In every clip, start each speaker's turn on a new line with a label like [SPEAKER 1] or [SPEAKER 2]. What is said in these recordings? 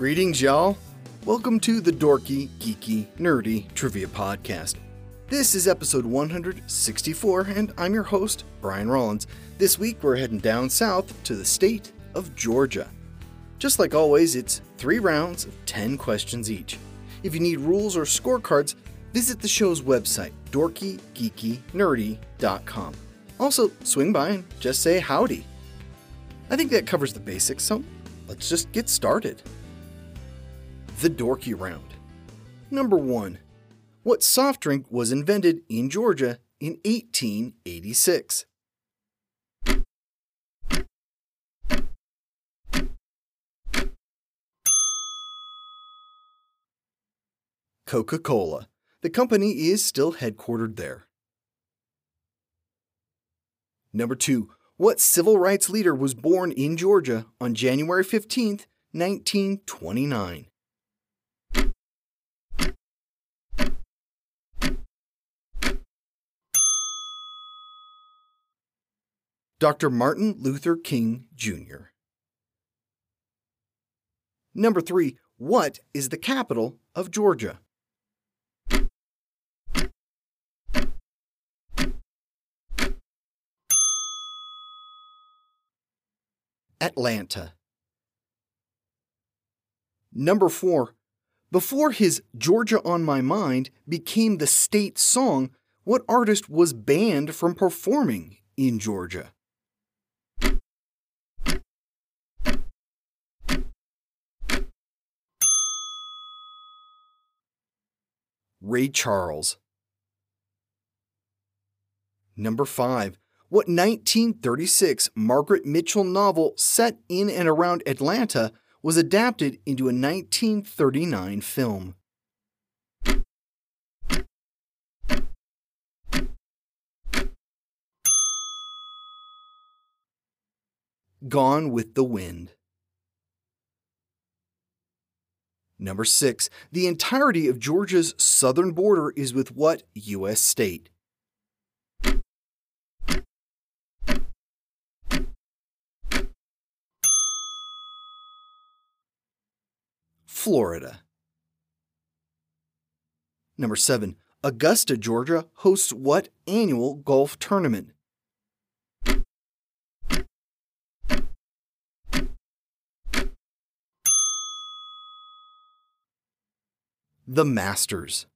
[SPEAKER 1] Greetings, y'all. Welcome to the Dorky, Geeky, Nerdy Trivia Podcast. This is episode 164, and I'm your host, Brian Rollins. This week, we're heading down south to the state of Georgia. Just like always, it's three rounds of 10 questions each. If you need rules or scorecards, visit the show's website, dorkygeekynerdy.com. Also, swing by and just say howdy. I think that covers the basics, so let's just get started. The Dorky Round. Number 1. What soft drink was invented in Georgia in 1886? Coca Cola. The company is still headquartered there. Number 2. What civil rights leader was born in Georgia on January 15, 1929? Dr. Martin Luther King Jr. Number 3. What is the capital of Georgia? Atlanta. Number 4. Before his Georgia on My Mind became the state song, what artist was banned from performing in Georgia? Ray Charles. Number 5. What 1936 Margaret Mitchell novel set in and around Atlanta was adapted into a 1939 film? Gone with the Wind. Number 6. The entirety of Georgia's southern border is with what U.S. state? Florida. Number 7. Augusta, Georgia hosts what annual golf tournament? The Masters.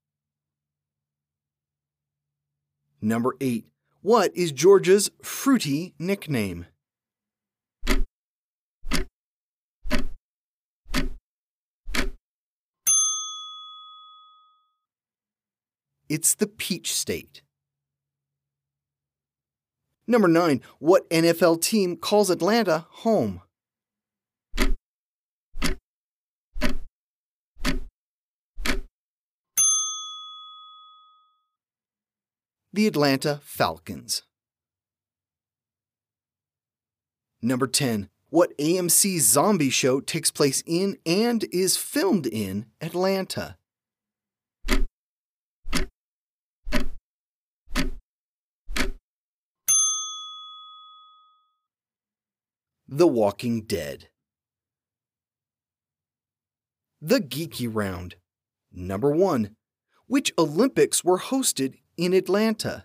[SPEAKER 1] Number 8. What is Georgia's fruity nickname? It's the Peach State. Number 9. What NFL team calls Atlanta home? The Atlanta Falcons. Number 10. What AMC zombie show takes place in and is filmed in Atlanta? The Walking Dead. The Geeky Round. Number 1. Which Olympics were hosted in Atlanta?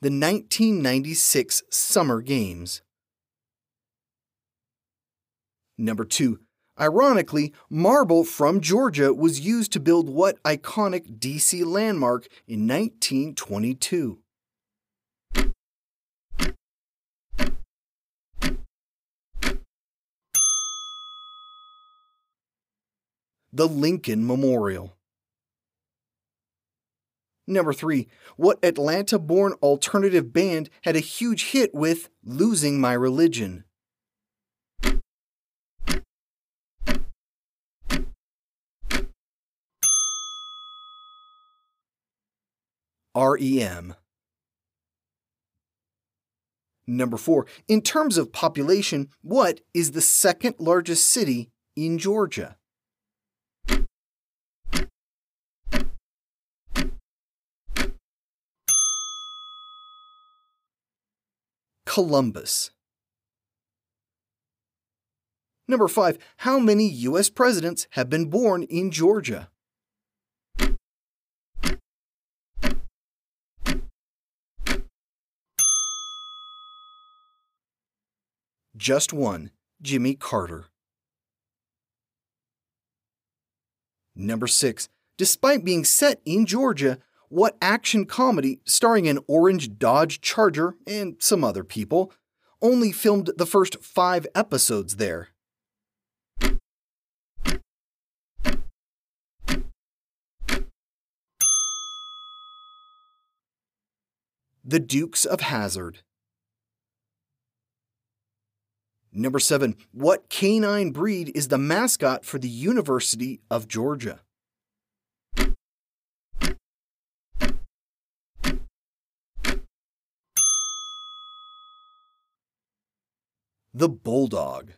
[SPEAKER 1] The 1996 Summer Games. Number 2. Ironically, marble from Georgia was used to build what iconic DC landmark in 1922? The Lincoln Memorial. Number 3. What Atlanta born alternative band had a huge hit with Losing My Religion? REM. Number 4. In terms of population, what is the second largest city in Georgia? Columbus. Number 5. How many U.S. presidents have been born in Georgia? Just one, Jimmy Carter. Number 6. Despite being set in Georgia, what action comedy starring an orange Dodge Charger and some other people only filmed the first five episodes there? The Dukes of Hazzard. Number 7. What canine breed is the mascot for the University of Georgia? The Bulldog.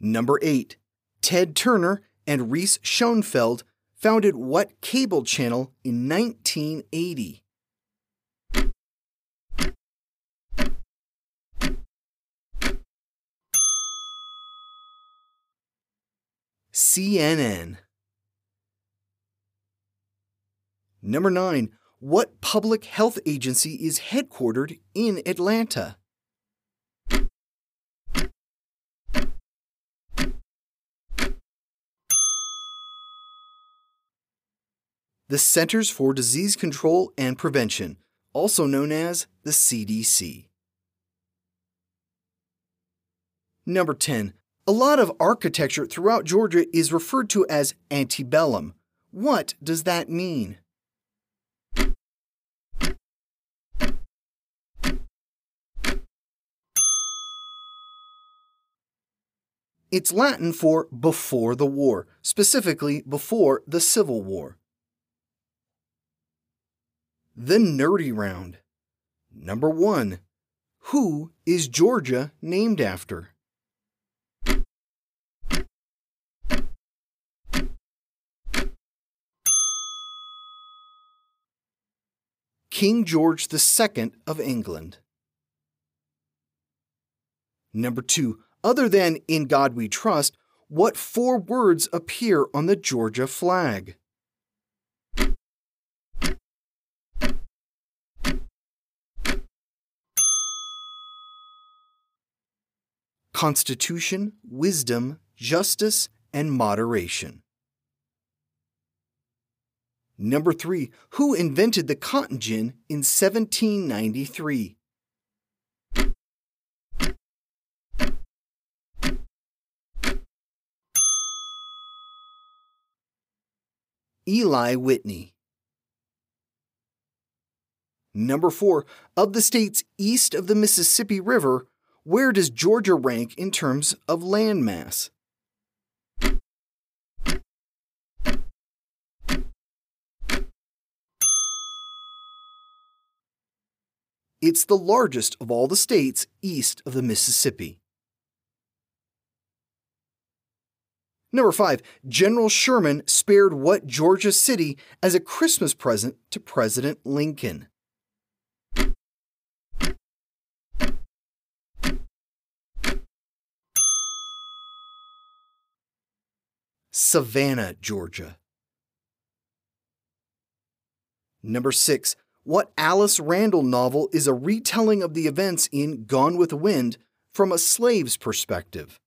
[SPEAKER 1] Number 8. Ted Turner and Reese Schonfeld founded what cable channel in 1980? CNN. Number 9. What public health agency is headquartered in Atlanta? The Centers for Disease Control and Prevention, also known as the CDC. Number 10. A lot of architecture throughout Georgia is referred to as antebellum. What does that mean? It's Latin for before the war, specifically before the Civil War. The Nerdy Round. Number 1. Who is Georgia named after? King George II of England. Number 2. Other than In God We Trust, what four words appear on the Georgia flag? Constitution, wisdom, justice, and moderation. Number 3. Who invented the cotton gin in 1793? Eli Whitney. Number 4. Of the states east of the Mississippi River, where does Georgia rank in terms of landmass? It's the largest of all the states east of the Mississippi. Number 5. General Sherman spared what Georgia city as a Christmas present to President Lincoln? Savannah, Georgia. Number 6. What Alice Randall novel is a retelling of the events in Gone with the Wind from a slave's perspective?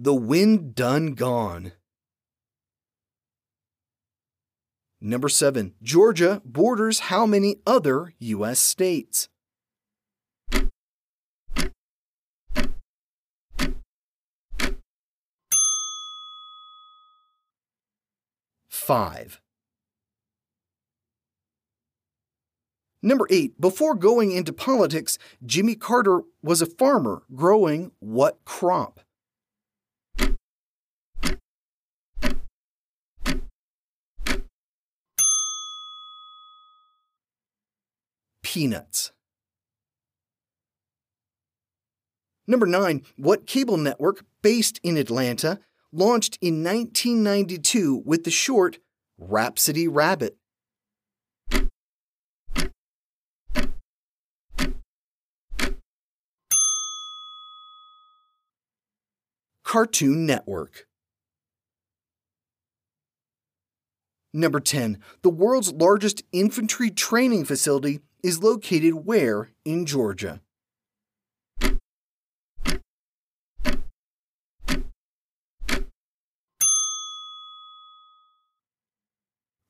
[SPEAKER 1] The Wind Done Gone. Number 7. Georgia borders how many other U.S. states? Five. Number 8. Before going into politics, Jimmy Carter was a farmer growing what crop? Peanuts. Number 9. What cable network based in Atlanta launched in 1992 with the short Rhapsody Rabbit? Cartoon Network. Number 10. The world's largest infantry training facility is located where in Georgia?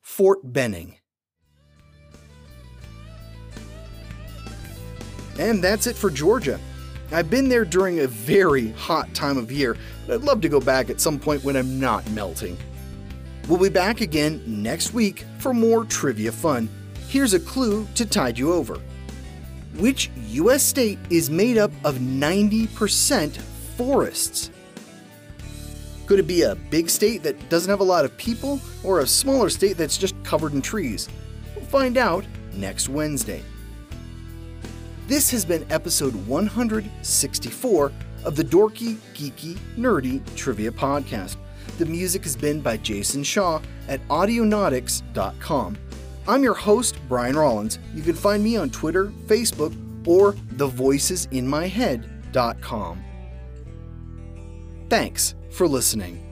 [SPEAKER 1] Fort Benning. And that's it for Georgia. I've been there during a very hot time of year, but I'd love to go back at some point when I'm not melting. We'll be back again next week for more trivia fun. Here's a clue to tide you over. Which US state is made up of 90% forests? Could it be a big state that doesn't have a lot of people, or a smaller state that's just covered in trees? We'll find out next Wednesday. This has been episode 164 of the Dorky, Geeky, Nerdy Trivia Podcast. The music has been by Jason Shaw at Audionautix.com. I'm your host, Brian Rollins. You can find me on Twitter, Facebook, or thevoicesinmyhead.com. Thanks for listening.